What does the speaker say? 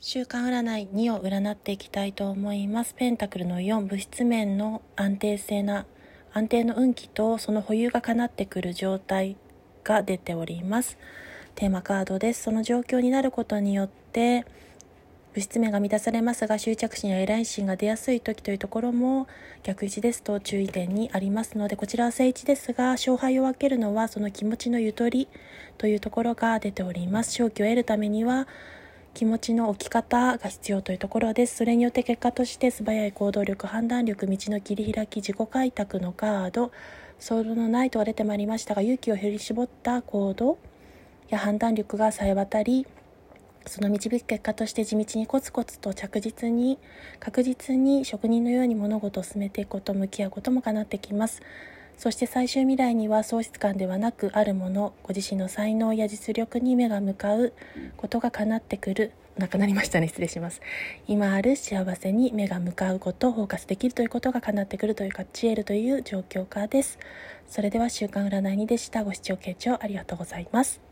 週間占い2を占っていきたいと思います。ペンタクルの4、物質面の安定性な、安定の運気とその保有が叶ってくる状態が出ております。テーマカードです。その状況になることによって、物質面が満たされますが執着心や依頼心が出やすい時というところも逆位置ですと注意点にありますのでこちらは正位置ですが勝敗を分けるのはその気持ちのゆとりというところが出ております勝機を得るためには気持ちの置き方が必要というところです。それによって結果として素早い行動力、判断力、道の切り開き、自己開拓のカード、ソウルのないとは出てまいりましたが、勇気を振り絞った行動や判断力がさえ渡り、その導く結果として地道にコツコツと着実に確実に職人のように物事を進めていくこと向き合うことも叶ってきますそして最終未来には喪失感ではなくあるものご自身の才能や実力に目が向かうことが叶ってくるなくなりましたね。失礼します。今ある幸せに目が向かうことをフォーカスできるということが叶ってくるというか知恵るという状況下です。それでは週刊占い2でした。ご視聴傾聴ありがとうございます。